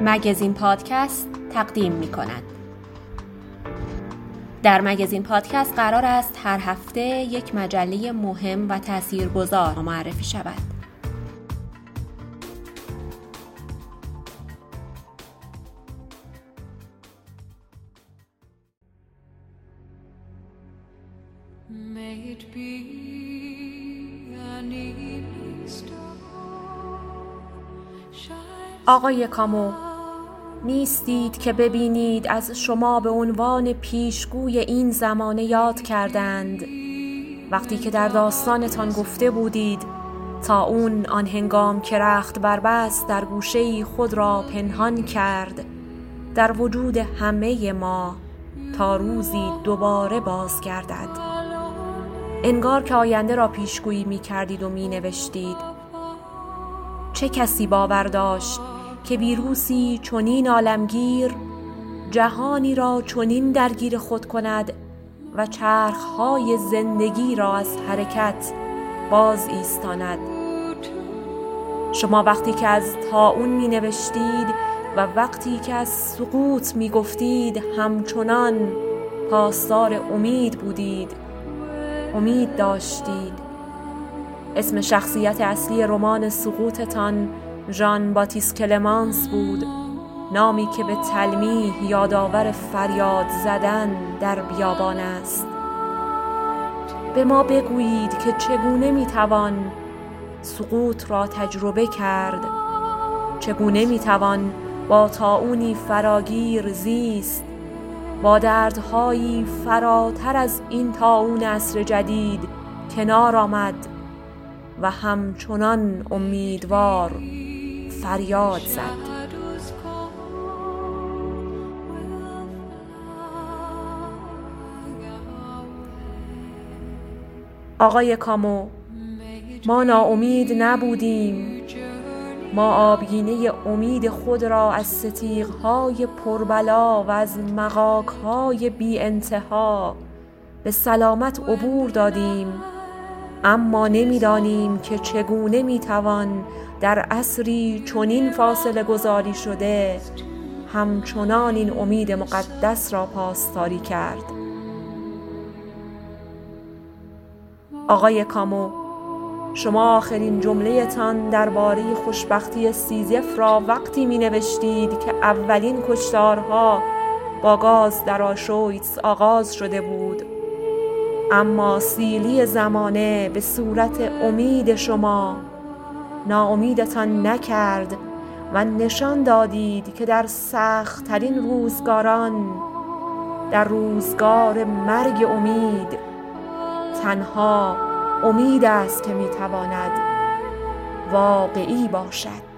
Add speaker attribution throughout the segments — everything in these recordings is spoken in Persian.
Speaker 1: مگزین پادکست تقدیم می کند. در مگزین پادکست قرار است هر هفته یک مجله مهم و تاثیرگذار معرفی شود. آقای کامو نیستید که ببینید از شما به عنوان پیشگوی این زمانه یاد کردند. وقتی که در داستانتان گفته بودید تا اون آن هنگام که رخت بربست در گوشه خود را پنهان کرد در وجود همه ما تا روزی دوباره باز گردد انگار که آینده را پیشگویی می کردید و می نوشتید چه کسی باور داشت که ویروسی چنین عالمگیر جهانی را چنین درگیر خود کند و چرخهای زندگی را از حرکت باز ایستاند. شما وقتی که از تاون می نوشتید و وقتی که از سقوط می گفتید همچنان پاسدار امید بودید. امید داشتید. اسم شخصیت اصلی رمان سقوطتان ژان باتیس کلمانس بود نامی که به تلمیح یادآور فریاد زدن در بیابان است. به ما بگویید که چگونه می‌توان سقوط را تجربه کرد؟ چگونه می‌توان با تاونی فراگیر زیست؟ با دردهایی فراتر از این تاون عصر جدید کنار آمد و همچنان امیدوار فریاد زد. آقای کامو ما ناامید نبودیم. ما آبگینه امید خود را از ستیغهای پربلا و از مغاکهای بی انتها به سلامت عبور دادیم. اما نمی‌دانیم که چگونه می‌توان در عصری چنین فاصله گذاری شده همچنان این امید مقدس را پاسداری کرد. آقای کامو شما آخرین جملهتان درباره خوشبختی سیزف را وقتی می نوشتید که اولین کشتارها با گاز در آشویتس آغاز شده بود. اما سیلی زمانه به صورت امید شما ناامیدتان نکرد و نشان دادید که در سختترین روزگاران در روزگار مرگ امید تنها امید است که می‌تواند واقعی باشد.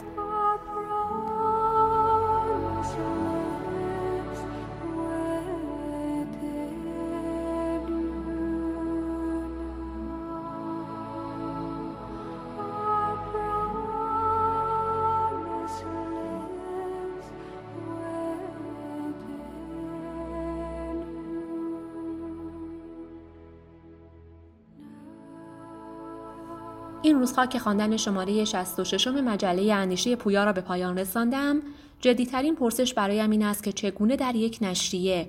Speaker 1: روزها که خواندن شماره 66 مجله اندیشه پویا را به پایان رساندم جدیترین پرسش برایم این است که چگونه در یک نشریه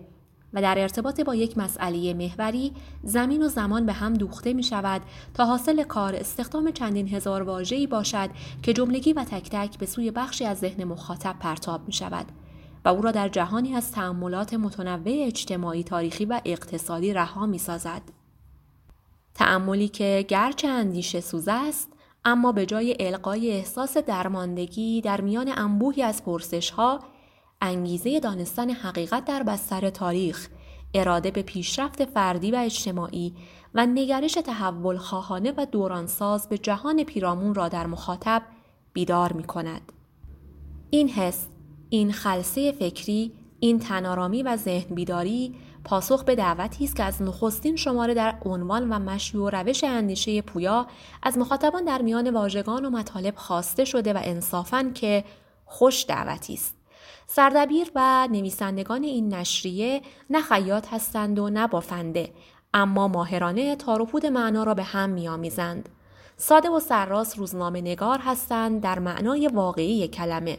Speaker 1: و در ارتباط با یک مسئله محوری زمین و زمان به هم دوخته می شود تا حاصل کار استخدام چندین هزار واژه‌ای باشد که جملگی و تک تک به سوی بخشی از ذهن مخاطب پرتاب می شود و او را در جهانی از تأملات متنوع اجتماعی تاریخی و اقتصادی رها می سازد. تعملی که گرچه اندیشه سوز است اما به جای القای احساس درماندگی در میان انبوهی از پرسش ها انگیزه دانستن حقیقت در بستر تاریخ اراده به پیشرفت فردی و اجتماعی و نگرش تحول خواهانه و دورانساز به جهان پیرامون را در مخاطب بیدار می کند. این حس، این خلصه فکری، این تنارامی و ذهن بیداری پاسخ به دعوتی است که از نخستین شماره در عنوان و مشی و روش اندیشه پویا از مخاطبان در میان واژگان و مطالب خواسته شده و انصافا که خوش دعوتی است. سردبیر و نویسندگان این نشریه نه خیاط هستند و نه بافنده اما ماهرانه تاروپود معنا را به هم میآمیزند. ساده و سرراست روزنامه نگار هستند در معنای واقعی کلمه.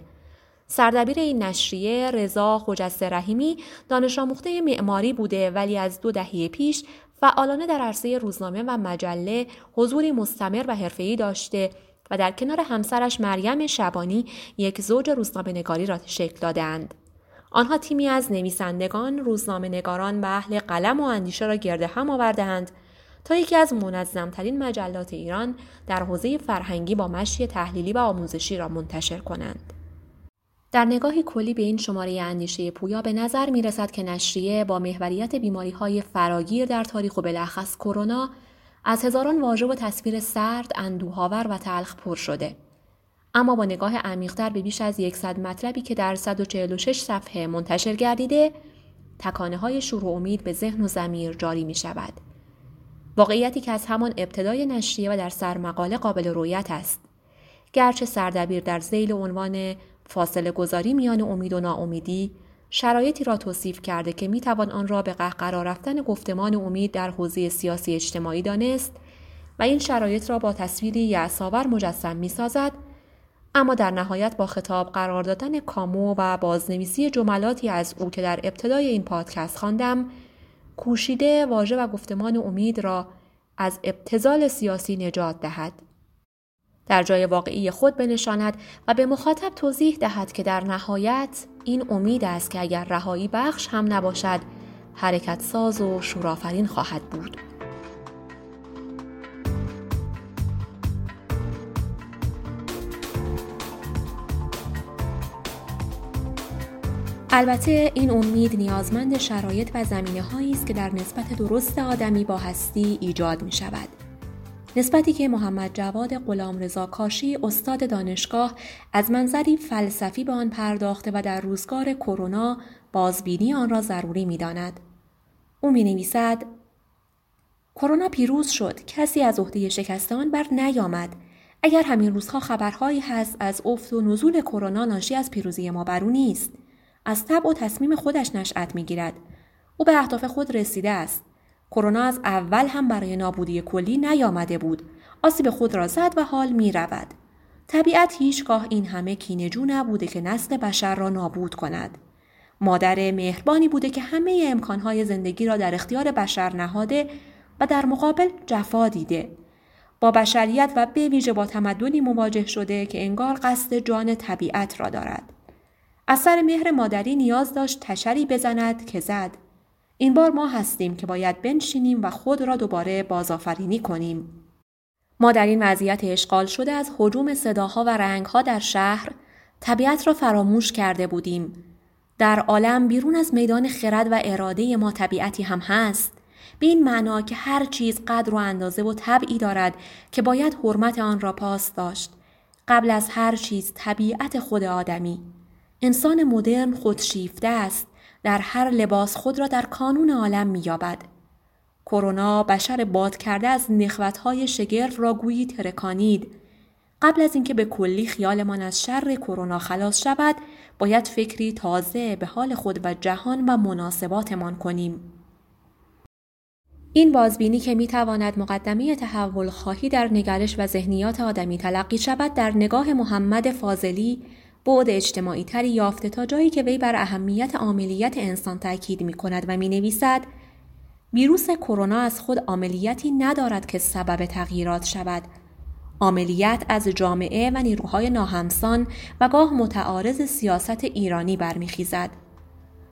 Speaker 1: سردبیر این نشریه رضا خجسته رحیمی دانش آموخته معماری بوده ولی از دو دهه پیش فعالانه در عرصه روزنامه و مجله حضوری مستمر و حرفه‌ای داشته و در کنار همسرش مریم شبانی یک زوج روزنامه نگاری را شکل دادند. آنها تیمی از نویسندگان، روزنامه نگاران و اهل قلم و اندیشه را گرد هم آوردهاند تا یکی از منظمترین مجلات ایران در حوزه فرهنگی با مشی تحلیلی و آموزشی را منتشر کنند. در نگاهی کلی به این شماره اندیشه پویا به نظر می رسد که نشریه با محوریت بیماری های فراگیر در تاریخ و بلخص کرونا از هزاران واژه و تصویر سرد، اندوهاور و تلخ پر شده. اما با نگاه عمیقتر به بیش از یکصد مطلبی که در 146 صفحه منتشر گردیده، تکانه های شور و امید به ذهن و زمیر جاری می شود. واقعیتی که از همان ابتدای نشریه و در سرمقاله قابل رویت است. گرچه سردبیر در زیل عنوان فاصله گذاری میان امید و ناامیدی شرایطی را توصیف کرده که می توان آن را به قرار رفتن گفتمان امید در حوزه سیاسی اجتماعی دانست و این شرایط را با تصویری یعصاور مجسم می سازد اما در نهایت با خطاب قرار دادن کامو و بازنویسی جملاتی از او که در ابتدای این پادکست خواندم کوشیده واژه و گفتمان امید را از ابتزال سیاسی نجات دهد. در جای واقعی خود بنشاند و به مخاطب توضیح دهد که در نهایت این امید است که اگر رهایی بخش هم نباشد حرکت ساز و شورافرین خواهد بود. البته این امید نیازمند شرایط و زمینه هایی است که در نسبت درست آدمی با هستی ایجاد می شود. نسبتی که محمد جواد غلامرضا کاشی استاد دانشگاه از منظری فلسفی به آن پرداخته و در روزگار کرونا بازبینی آن را ضروری می‌داند. او می نویسد کرونا پیروز شد کسی از عهده شکست آن بر نیامد. اگر همین روزها خبرهایی هست از افت و نزول کرونا ناشی از پیروزی ما بر نیست. از طبع و تصمیم خودش نشأت می‌گیرد. او به اهداف خود رسیده است. کرونا از اول هم برای نابودی کلی نیامده بود آسیب خود را زد و حال می رود. طبیعت هیچگاه این همه کینجو نبوده که نسل بشر را نابود کند. مادر مهربانی بوده که همه امکانهای زندگی را در اختیار بشر نهاده و در مقابل جفا دیده. با بشریت و به ویژه با تمدنی مواجه شده که انگار قصد جان طبیعت را دارد. اثر مهر مادری نیاز داشت تشری بزند که زد. این بار ما هستیم که باید بنشینیم و خود را دوباره بازآفرینی کنیم. ما در این وضعیت اشغال شده از حجوم صداها و رنگها در شهر طبیعت را فراموش کرده بودیم. در عالم بیرون از میدان خرد و اراده ما طبیعتی هم هست. به این معنا که هر چیز قدر و اندازه و طبعی دارد که باید حرمت آن را پاس داشت. قبل از هر چیز طبیعت خود آدمی. انسان مدرن خودشیفته است در هر لباس خود را در کانون عالم مییابد. کرونا بشر باد کرده از نخوتهای شگرف را گویی ترکانید. قبل از اینکه به کلی خیالمان از شر کرونا خلاص شود باید فکری تازه به حال خود و جهان و مناسباتمان کنیم. این بازبینی که می‌تواند مقدمه تحول خواهی در نگرش و ذهنیات آدمی تلقی شود در نگاه محمد فاضلی بعد اجتماعی تری یافته تا جایی که وی بر اهمیت عاملیت انسان تاکید می کند و می نویسد ویروس کرونا از خود عملیتی ندارد که سبب تغییرات شود. عملیت از جامعه و نیروهای ناهمسان و گاه متعارض سیاست ایرانی برمیخیزد.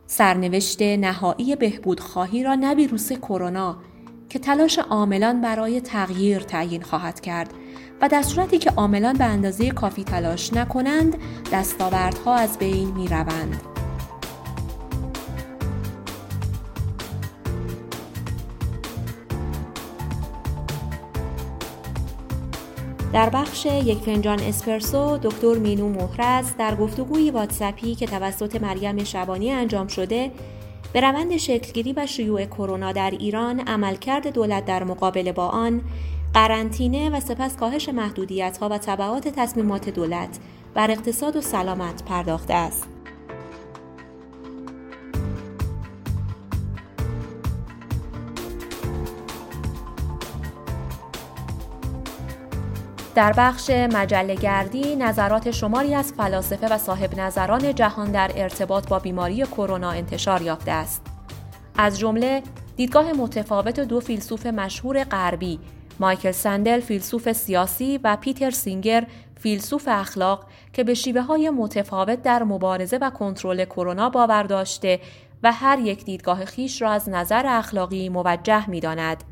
Speaker 1: سرنوشت نهایی بهبود خواهی را نه ویروس کرونا که تلاش عاملان برای تغییر تعیین خواهد کرد. و در صورتی که عاملان به اندازه کافی تلاش نکنند دستاوردها از بین می روند. در بخش یک فنجان اسپرسو دکتر مینو مهرز در گفتگوی واتسپی که توسط مریم شبانی انجام شده به روند شکلگیری و شیوع کرونا در ایران عملکرد دولت در مقابله با آن قرنطینه و سپس کاهش محدودیت ها و تبعات تصمیمات دولت بر اقتصاد و سلامت پرداخته است. در بخش مجله گردی نظرات شماری از فلاسفه و صاحب نظران جهان در ارتباط با بیماری کرونا انتشار یافته است. از جمله دیدگاه متفاوت دو فیلسوف مشهور غربی مایکل سندل فیلسوف سیاسی و پیتر سینگر فیلسوف اخلاق که به شیوه های متفاوت در مبارزه و کنترل کرونا باور داشته و هر یک دیدگاه خویش را از نظر اخلاقی موجه می داند.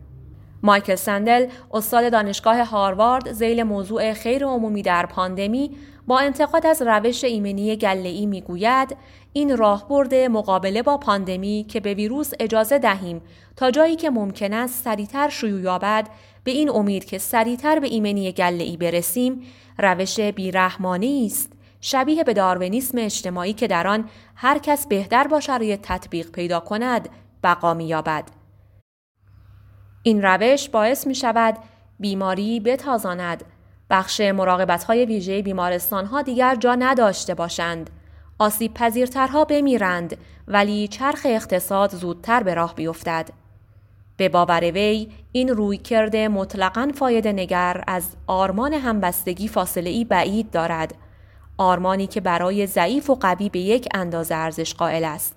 Speaker 1: مایکل سندل استاد دانشگاه هاروارد ذیل موضوع خیر عمومی در پاندمی با انتقاد از روش ایمنی گله‌ای می‌گوید این راهبرد مقابله با پاندمی که به ویروس اجازه دهیم تا جایی که ممکن است سریعتر شیوع یابد به این امید که سریعتر به ایمنی گله‌ای برسیم روش بیرحمانی است. شبیه به داروینیسم اجتماعی که در آن هر کس بهتر با شرایط تطبیق پیدا کند بقا می‌یابد. این روش باعث می شود بیماری بتازاند. بخش مراقبت های ویژه بیمارستان ها دیگر جا نداشته باشند. آسیب پذیرترها بمیرند ولی چرخ اقتصاد زودتر به راه بیفتد. به باور وی این روی کرده مطلقا فایده نگر از آرمان همبستگی فاصله ای بعید دارد آرمانی که برای ضعیف و قوی به یک اندازه ارزش قائل است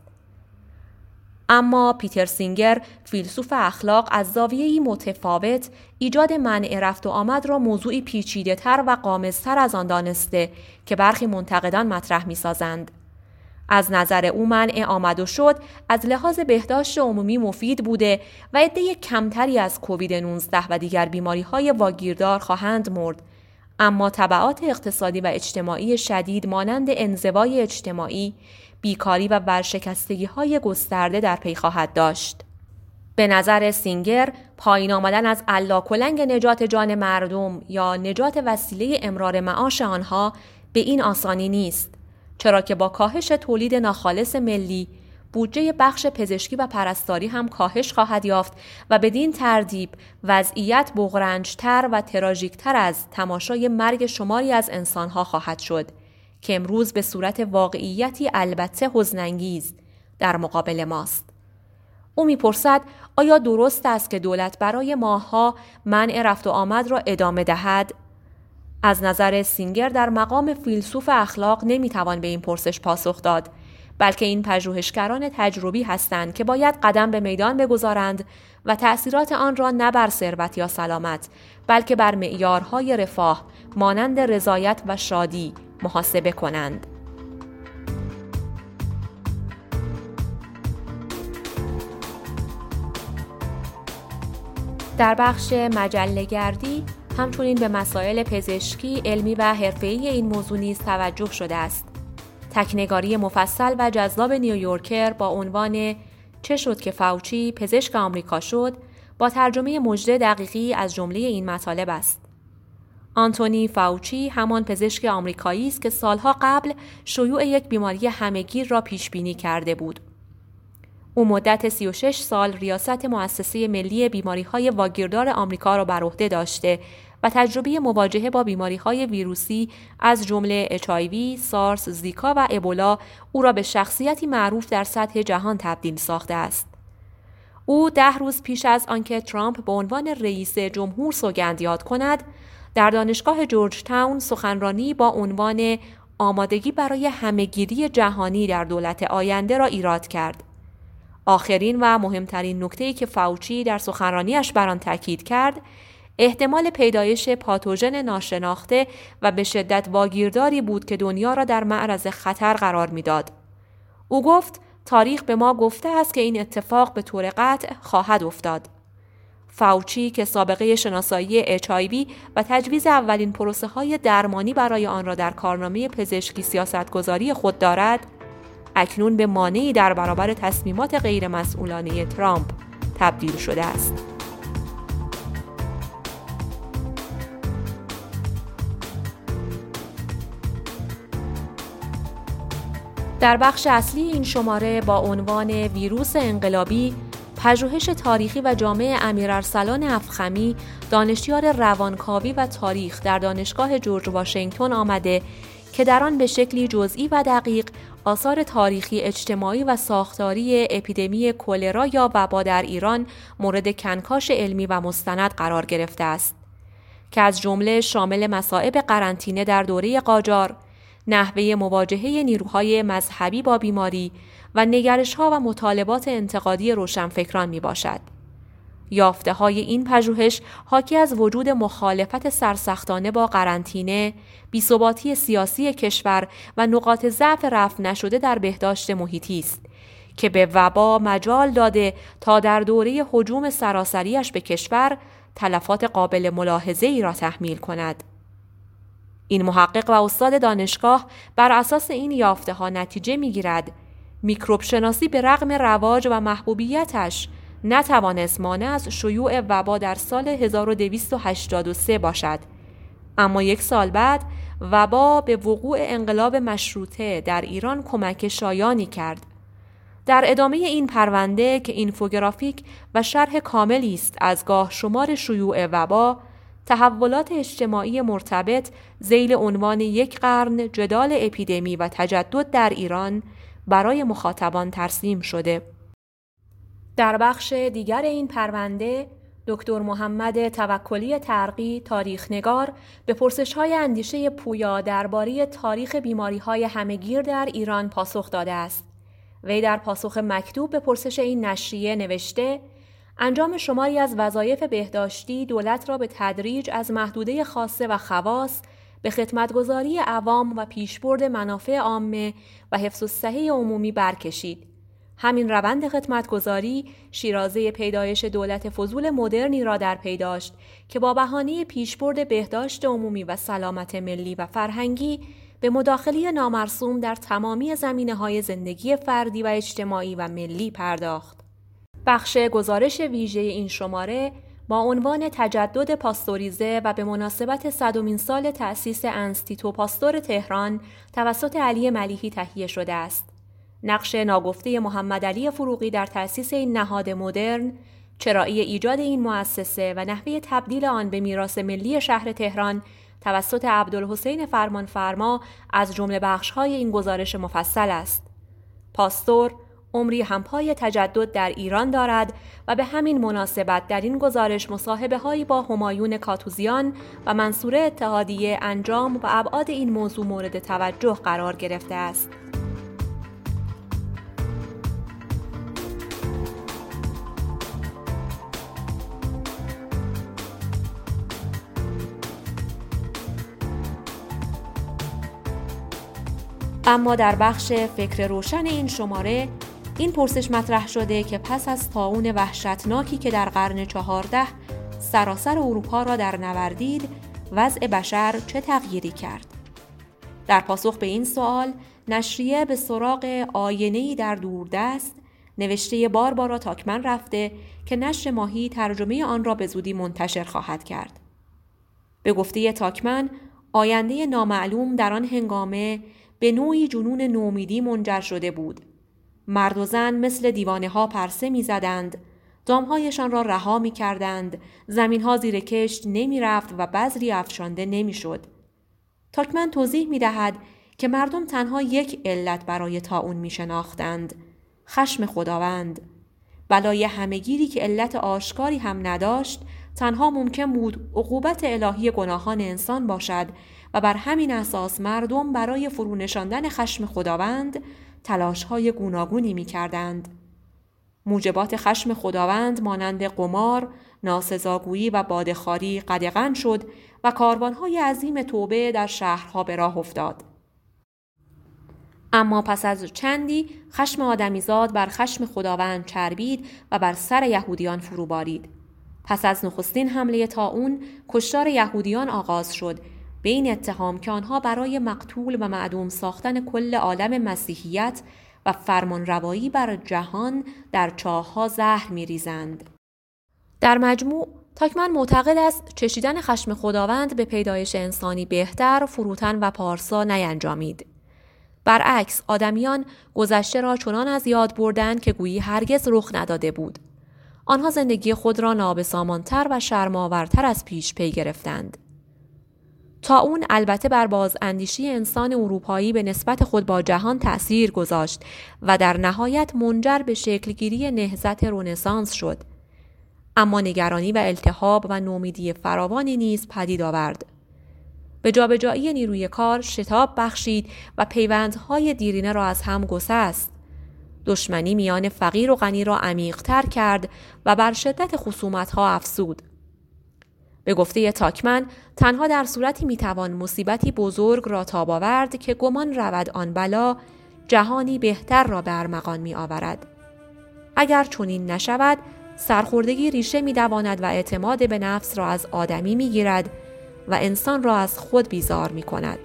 Speaker 1: اما پیتر سینگر فیلسوف اخلاق از زاویه‌ای متفاوت ایجاد منع رفت و آمد را موضوعی پیچیده تر و قامزتر از آن دانسته که برخی منتقدان مطرح می سازند. از نظر او منع آمد و شد از لحاظ بهداشت عمومی مفید بوده و عده کمتری از کووید 19 و دیگر بیماری های واگیردار خواهند مرد اما طبعات اقتصادی و اجتماعی شدید مانند انزوای اجتماعی بیکاری و ورشکستگی های گسترده در پی خواهد داشت. به نظر سینگر پایین آمدن از کلنگ نجات جان مردم یا نجات وسیله امرار معاش آنها به این آسانی نیست چرا که با کاهش تولید ناخالص ملی بودجه بخش پزشکی و پرستاری هم کاهش خواهد یافت و بدین تردیب وضعیت بغرنجتر و تراژیکتر از تماشای مرگ شماری از انسانها خواهد شد که امروز به صورت واقعیتی البته حزنانگیز در مقابل ماست. او می‌پرسد آیا درست است که دولت برای ماهها منع رفت و آمد را ادامه دهد؟ از نظر سینگر در مقام فیلسوف اخلاق نمی‌توان به این پرسش پاسخ داد بلکه این پژوهشگران تجربی هستند که باید قدم به میدان بگذارند و تأثیرات آن را نه بر ثروت یا سلامت بلکه بر معیارهای رفاه مانند رضایت و شادی محاسبه کنند. در بخش مجله گردی همچنین به مسائل پزشکی، علمی و حرفه‌ای این موضوع نیز توجه شده است. تکنگاری مفصل و جذاب نیویورکر با عنوان چه شد که فاوچی پزشک آمریکا شد با ترجمه مجده دقیقی از جمله این مطالب است. آنتونی فاوچی همان پزشک آمریکایی است که سالها قبل شیوع یک بیماری همهگیر را پیش بینی کرده بود. او مدت 36 سال ریاست مؤسسه ملی بیماری های واگیردار آمریکا را بر عهده داشته و تجربه مواجهه با بیماری های ویروسی از جمله اچایوی، سارس، زیکا و ابولا او را به شخصیتی معروف در سطح جهان تبدیل ساخته است. او ده روز پیش از آنکه ترامپ به عنوان رئیس جمهور سوگند یاد کند، در دانشگاه جورج تاون سخنرانی با عنوان آمادگی برای همهگیری جهانی در دولت آینده را ایراد کرد. آخرین و مهمترین نکته‌ای که فاوچی در سخنرانیش بر آن تاکید کرد، احتمال پیدایش پاتوژن ناشناخته و به شدت واگیرداری بود که دنیا را در معرض خطر قرار می‌داد. او گفت تاریخ به ما گفته است که این اتفاق به طور قطع خواهد افتاد. فاوچی که سابقه شناسایی اچایوی و تجویز اولین پروسه های درمانی برای آن را در کارنامه پزشکی سیاستگذاری خود دارد، اکنون به مانعی در برابر تصمیمات غیرمسئولانه ترامپ تبدیل شده است. در بخش اصلی این شماره با عنوان ویروس انقلابی پژوهش تاریخی و جامعه امیرارسلان افخمی دانشیار روانکاوی و تاریخ در دانشگاه جورج واشنگتن آمده که در آن به شکلی جزئی و دقیق آثار تاریخی اجتماعی و ساختاری اپیدمی کولرا یا وبا در ایران مورد کنکاش علمی و مستند قرار گرفته است. که از جمله شامل مصائب قرنطینه در دوره قاجار، نحوه مواجهه نیروهای مذهبی با بیماری و نگرش ها و مطالبات انتقادی روشنفکران می باشد. یافته های این پژوهش حاکی از وجود مخالفت سرسختانه با قرنطینه، بیثباتی سیاسی کشور و نقاط ضعف رفع نشده در بهداشت محیطی است که به وبا مجال داده تا در دوره حجوم سراسریش به کشور تلفات قابل ملاحظه ای را تحمیل کند. این محقق و استاد دانشگاه بر اساس این یافته ها نتیجه می گیرد میکروب شناسی به رغم رواج و محبوبیتش نتوانست مانع از شیوع وبا در سال 1283 باشد. اما یک سال بعد وبا به وقوع انقلاب مشروطه در ایران کمک شایانی کرد. در ادامه این پرونده که اینفوگرافیک و شرح کاملی است از گاه شمار شیوع وبا تحولات اجتماعی مرتبط زیل عنوان یک قرن جدال اپیدمی و تجدد در ایران برای مخاطبان ترسیم شده. در بخش دیگر این پرونده دکتر محمد توکلی ترقی تاریخنگار به پرسش های اندیشه پویا درباره تاریخ بیماری های همگیر در ایران پاسخ داده است. وی در پاسخ مکتوب به پرسش این نشریه نوشته انجام شماری از وظایف بهداشتی دولت را به تدریج از محدوده خاصه و خواص به خدمتگذاری عوام و پیشبرد منافع عامه و حفظ الصحه عمومی برکشید. همین روند خدمتگذاری شیرازه پیدایش دولت فضول مدرنی را در پی داشت که با بهانه پیشبرد بهداشت عمومی و سلامت ملی و فرهنگی به مداخله نامرسوم در تمامی زمینه های زندگی فردی و اجتماعی و ملی پرداخت. بخش گزارش ویژه این شماره با عنوان تجدد پاستوریزه و به مناسبت صدومین سال تأسیس انستیتو پاستور تهران توسط علی ملیحی تهیه شده است. نقش ناگفته محمد علی فروغی در تأسیس این نهاد مدرن، چرایی ایجاد این مؤسسه و نحوه تبدیل آن به میراث ملی شهر تهران توسط عبدالحسین فرمانفرما از جمله بخش‌های این گزارش مفصل است. پاستور عمری همپای تجدد در ایران دارد و به همین مناسبت در این گزارش مصاحبه هایی با همایون کاتوزیان و منصور اتحادیه انجام و ابعاد این موضوع مورد توجه قرار گرفته است. اما در بخش فکر روشن این شماره این پرسش مطرح شده که پس از تاون وحشتناکی که در قرن چهارده سراسر اروپا را در نوردید وضع بشر چه تغییری کرد؟ در پاسخ به این سوال نشریه به سراغ آینه‌ای در دوردست نوشته باربارا تاکمن رفته که نشر ماهی ترجمه آن را به زودی منتشر خواهد کرد. به گفته تاکمن آینده نامعلوم در آن هنگامه به نوعی جنون نومیدی منجر شده بود مرد و زن مثل دیوانه ها پرسه می زدند دامهایشان را رها می کردند زمین ها زیر کشت نمی رفت و بذری افشانده نمی شد تاکمن توضیح می دهد که مردم تنها یک علت برای تاون می شناختند خشم خداوند. بلای همهگیری که علت آشکاری هم نداشت تنها ممکن بود عقوبت الهی گناهان انسان باشد و بر همین اساس مردم برای فرونشاندن خشم خداوند های گوناگونی می کردند. موجبات خشم خداوند مانند قمار، ناسزاگویی و بادخاری قدغن شد و کاروانهای عظیم توبه در شهرها به راه افتاد. اما پس از چندی خشم آدمیزاد بر خشم خداوند چربید و بر سر یهودیان فرو بارید. پس از نخستین حمله اون کشتار یهودیان آغاز شد به این اتهام که آنها برای مقتول و معدوم ساختن کل عالم مسیحیت و فرمان روایی بر جهان در چاهها زهر ریزند. در مجموع تاکمن معتقد است چشیدن خشم خداوند به پیدایش انسانی بهتر فروتن و پارسا نینجامید برعکس آدمیان گذشته را چنان از یاد بردند که گویی هرگز رخ نداده بود. آنها زندگی خود را نابسامانتر و شرماورتر از پیش پی گرفتند. تا اون البته بر باز اندیشی انسان اروپایی به نسبت خود با جهان تأثیر گذاشت و در نهایت منجر به شکلگیری نهزت رونسانس شد. اما نگرانی و التهاب و نومیدی فراوانی نیز پدید آورد. به جابجایی نیروی کار شتاب بخشید و پیوندهای دیرینه را از هم گسست. دشمنی میان فقیر و غنی را عمیقتر کرد و بر شدت خصومتها افسود. به گفته تاکمن تنها در صورتی می‌توان مصیبتی بزرگ را تاب آورد که گمان رود آن بلا جهانی بهتر را به ارمغان می آورد. اگر چنین نشود سرخوردگی ریشه می دواند و اعتماد به نفس را از آدمی می گیرد و انسان را از خود بیزار می کند.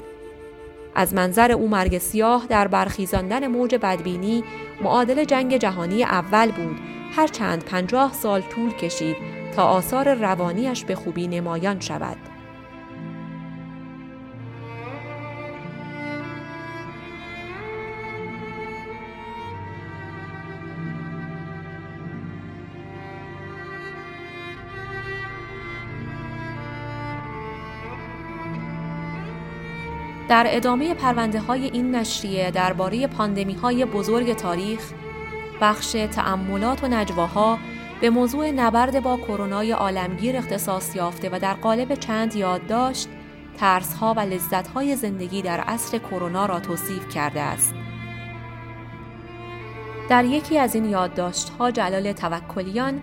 Speaker 1: از منظر او مرگ سیاه در برخیزاندن موج بدبینی معادل جنگ جهانی اول بود هرچند پنجاه سال طول کشید تا آثار روانیش به خوبی نمایان شود. در ادامه پرونده های این نشریه درباره پاندمی های بزرگ تاریخ بخش تأملات و نجواها به موضوع نبرد با کرونای عالمگیر اختصاص یافته و در قالب چند یادداشت ترسها و لذتهای زندگی در عصر کرونا را توصیف کرده است. در یکی از این یادداشتها جلال توکلیان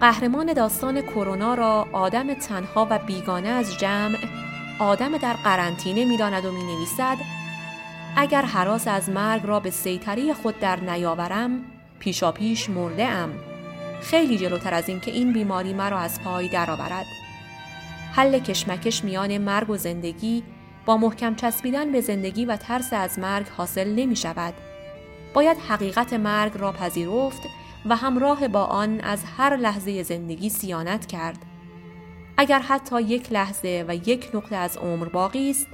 Speaker 1: قهرمان داستان کرونا را آدم تنها و بیگانه از جمع آدم در قرنطینه می‌داند و می نویسد اگر حراس از مرگ را به سیطری خود در نیاورم پیشا پیش مرده ام خیلی جلوتر از این که این بیماری مرا از پای درآورد حل کشمکش میان مرگ و زندگی با محکم چسبیدن به زندگی و ترس از مرگ حاصل نمی شود. باید حقیقت مرگ را پذیرفت و همراه با آن از هر لحظه زندگی سیانت کرد. اگر حتی یک لحظه و یک نقطه از عمر باقی است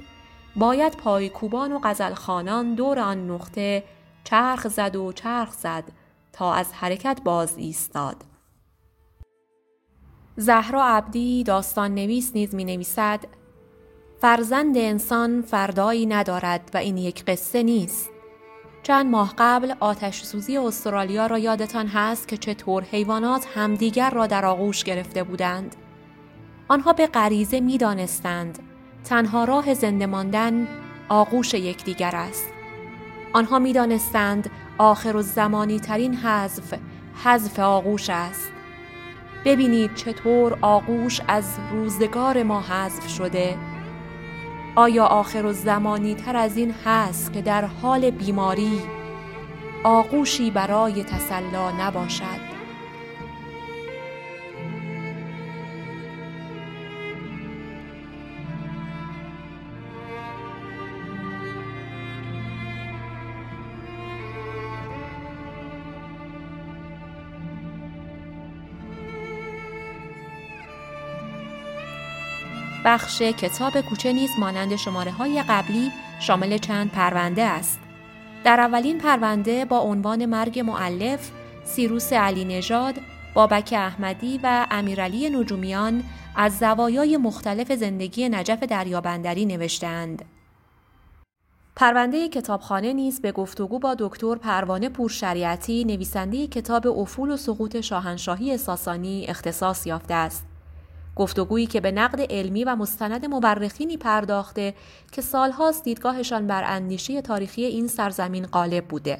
Speaker 1: باید پایکوبان و غزلخانان دور آن نقطه چرخ زد و چرخ زد تا از حرکت باز ایستاد. زهرا عبدی داستان نویس نیز می نویسد فرزند انسان فردایی ندارد و این یک قصه نیست. چند ماه قبل آتش سوزی استرالیا را یادتان هست که چطور حیوانات همدیگر را در آغوش گرفته بودند. آنها به غریزه می دانستند. تنها راه زنده ماندن آغوش یکدیگر است. آنها می دانستند آخر و زمانی ترین حذف حذف آغوش است. ببینید چطور آغوش از روزگار ما حذف شده. آیا آخر و زمانی تر از این هست که در حال بیماری آغوشی برای تسلا نباشد؟ بخش کتاب کوچه نیز مانند شماره های قبلی شامل چند پرونده است. در اولین پرونده با عنوان مرگ معلف سیروس علی نژاد، بابک احمدی و امیرعلی نجومیان از زوایای مختلف زندگی نجف دریابندری نوشتند. پرونده کتابخانه نیز به گفتگو با دکتر پروانه پورشریعتی نویسنده کتاب افول و سقوط شاهنشاهی ساسانی اختصاص یافته است. گفتگویی که به نقد علمی و مستند مورخینی پرداخته که سالهاست دیدگاهشان بر اندیشه تاریخی این سرزمین غالب بوده.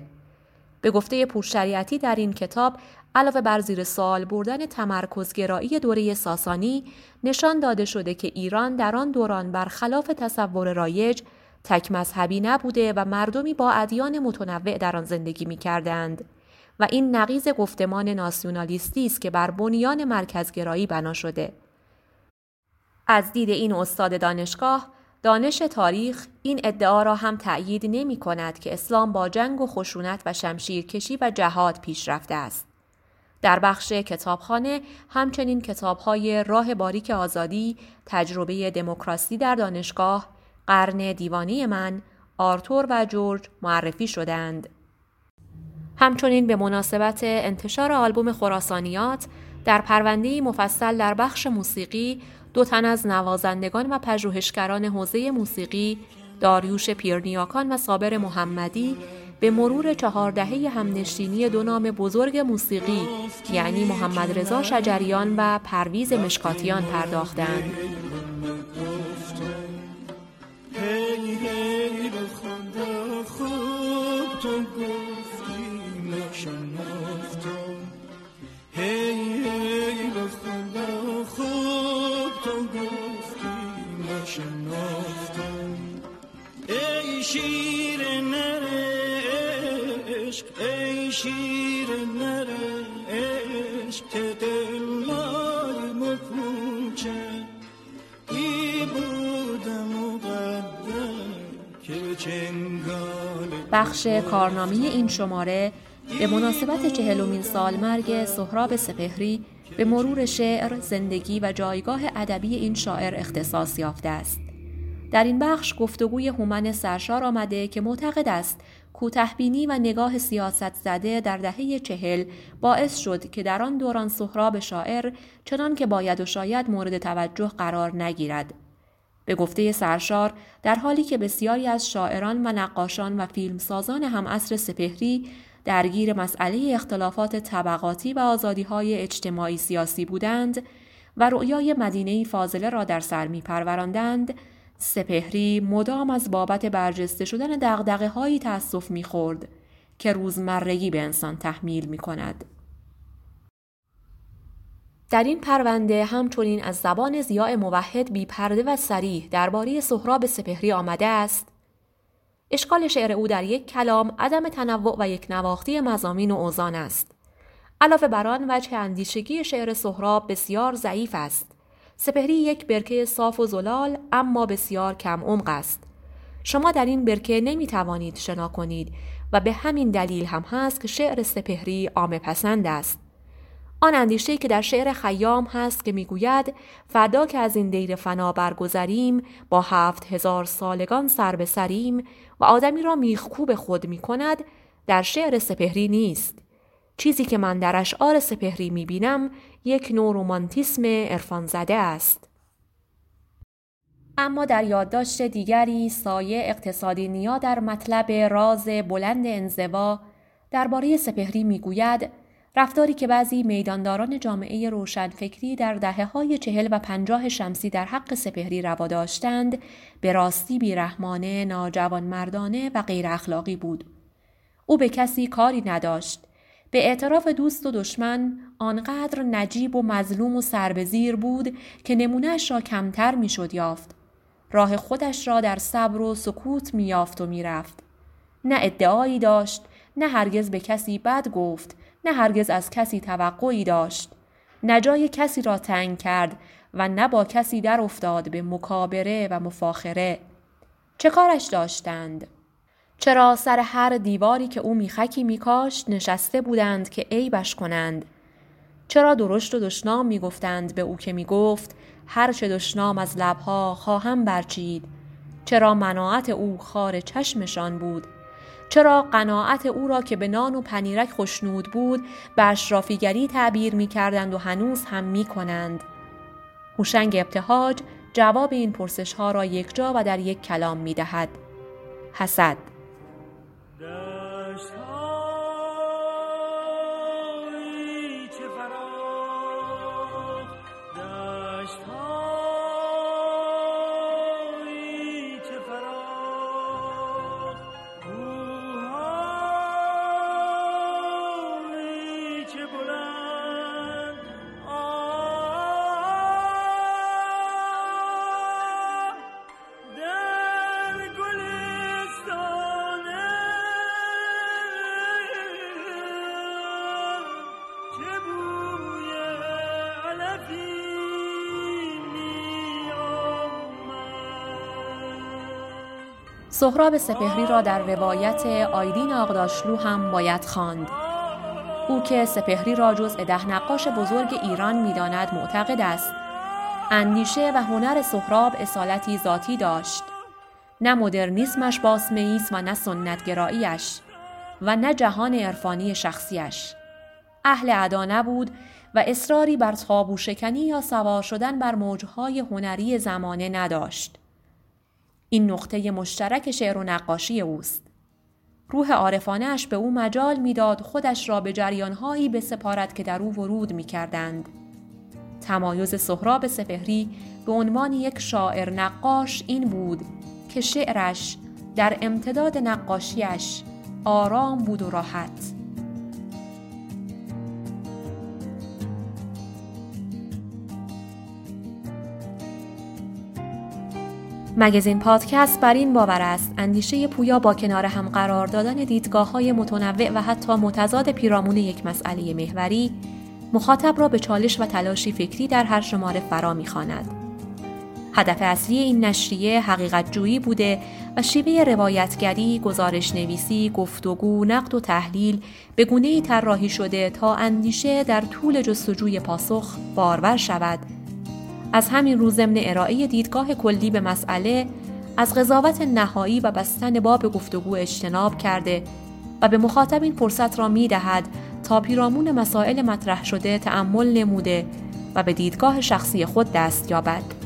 Speaker 1: به گفته پورشریعتی در این کتاب علاوه بر زیر سال بردن تمرکزگرایی دوره ساسانی نشان داده شده که ایران در آن دوران برخلاف تصور رایج تک مذهبی نبوده و مردمی با ادیان متنوع در آن زندگی می کردند و این نقیز گفتمان ناسیونالیستی است که بر بنیان مرکزگرایی بنا شده. از دید این استاد دانشگاه دانش تاریخ این ادعا را هم تأیید نمی کند که اسلام با جنگ و خشونت و شمشیرکشی و جهاد پیش رفته است. در بخش کتابخانه همچنین کتابهای راه باریک آزادی، تجربه دموکراسی در دانشگاه، قرن دیوانی من، آرتور و جورج معرفی شدند. همچنین به مناسبت انتشار آلبوم خراسانیات در پرونده مفصل در بخش موسیقی دو تن از نوازندگان و پژوهشگران حوزه موسیقی داریوش پیرنیاکان و صابر محمدی به مرور چهار دهه همنشینی دو نام بزرگ موسیقی یعنی محمد رضا شجریان و پرویز مشکاتیان پرداختند. بخش کارنامه این شماره به مناسبت سال مرگ سهراب سپهری به مرور شعر، زندگی و جایگاه ادبی این شاعر اختصاص یافته است. در این بخش گفتگوی هومن سرشار آمده که معتقد است کوتهبینی و نگاه سیاست زده در دهه چهل باعث شد که در آن دوران سهراب شاعر چنان که باید و شاید مورد توجه قرار نگیرد. به گفته سرشار در حالی که بسیاری از شاعران و نقاشان و فیلمسازان هم عصر سپهری درگیر مسئله اختلافات طبقاتی و آزادی های اجتماعی سیاسی بودند و رؤیای مدینه فاضله را در سر می پروراندند، سپهری مدام از بابت برجسته شدن دقدقه هایی تأسف می خورد که روزمرگی به انسان تحمیل می کند. در این پرونده همچنین از زبان زیاء موحد بی پرده و سریح درباره سهراب سپهری آمده است اشکال شعر او در یک کلام عدم تنوع و یک نواختی مزامین و اوزان است. علاوه بر آن وجه اندیشگی شعر سهراب بسیار ضعیف است. سپهری یک برکه صاف و زلال اما بسیار کم عمق است. شما در این برکه نمی توانید شنا کنید و به همین دلیل هم هست که شعر سپهری عام پسند است. آن اندیشه که در شعر خیام هست که می‌گوید فردا که از این دیر فنا برگذریم با هفت هزار سالگان سر به سریم و آدمی را میخکوب خود می کند در شعر سپهری نیست. چیزی که من در اشعار سپهری می بینم یک نوع رومانتیسم عرفان زده است. اما در یادداشت دیگری سایه اقتصادی نیا در مطلب راز بلند انزوا درباره سپهری می‌گوید رفتاری که بعضی میدانداران جامعه روشنفکری در دهه های چهل و پنجاه شمسی در حق سپهری روا داشتند به راستی بیرحمانه، ناجوان مردانه و غیر اخلاقی بود. او به کسی کاری نداشت. به اعتراف دوست و دشمن آنقدر نجیب و مظلوم و سربزیر بود که نمونهش را کمتر می‌شد یافت. راه خودش را در صبر و سکوت میافت و می‌رفت. نه ادعایی داشت، نه هرگز به کسی بد گفت، نه هرگز از کسی توقعی داشت نه جای کسی را تنگ کرد و نه با کسی در افتاد به مکابره و مفاخره. چه کارش داشتند؟ چرا سر هر دیواری که او میخکی میکاشت نشسته بودند که عیبش کنند؟ چرا درشت و دشنام می‌گفتند به او که می‌گفت هر چه دشنام از لبها خواهم برچید؟ چرا مناعت او خار چشمشان بود؟ چرا قناعت او را که به نان و پنیرک خوشنود بود به اشرافیگری تعبیر می کردند و هنوز هم می کنند. هوشنگ ابتهاج جواب این پرسش ها را یک جا و در یک کلام می دهد. حسد سهراب سپهری را در روایت آیدین آقداشلو هم باید خواند. او که سپهری را جزء ده نقاش بزرگ ایران می‌داند معتقد است. اندیشه و هنر سهراب اصالتی ذاتی داشت. نه مدرنیسمش باسمه است و نه سنتگراییش و نه جهان عرفانی شخصیش اهل ادا نبود و اصراری بر تابو شکنی یا سوار شدن بر موجهای هنری زمانه نداشت. این نقطه مشترک شعر و نقاشی اوست. روح عارفانش به او مجال می‌داد خودش را به جریانهایی بسپارد که در او ورود می کردند. تمایز سهراب سپهری به عنوان یک شاعر نقاش این بود که شعرش در امتداد نقاشیش آرام بود و راحت. مگزین پادکست بر این باور است اندیشه پویا با کنار هم قرار دادن دیدگاه های متنوع و حتی متضاد پیرامون یک مسئله محوری مخاطب را به چالش و تلاشی فکری در هر شماره فرا می‌خواند. هدف اصلی این نشریه حقیقت جویی بوده و شیوه روایتگری، گزارش نویسی، گفتگو، نقد و تحلیل به گونه ای طراحی شده تا اندیشه در طول جستجوی پاسخ بارور شود از همین رو ضمن ارائه دیدگاه کلی به مسئله از قضاوت نهایی و بستن باب گفتگو اجتناب کرده و به مخاطب این فرصت را می دهد تا پیرامون مسائل مطرح شده تأمل نموده و به دیدگاه شخصی خود دست یابد.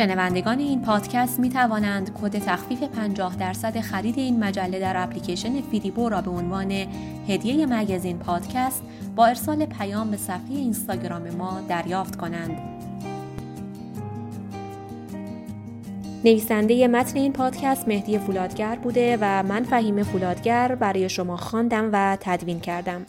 Speaker 1: شنوندگان این پادکست می توانند کد تخفیف 50 درصد خرید این مجله در اپلیکیشن فیدیبو را به عنوان هدیه مگزین پادکست با ارسال پیام به صفحه اینستاگرام ما دریافت کنند. نویسنده متن این پادکست مهدی فولادگر بوده و من فهیم فولادگر برای شما خواندم و تدوین کردم.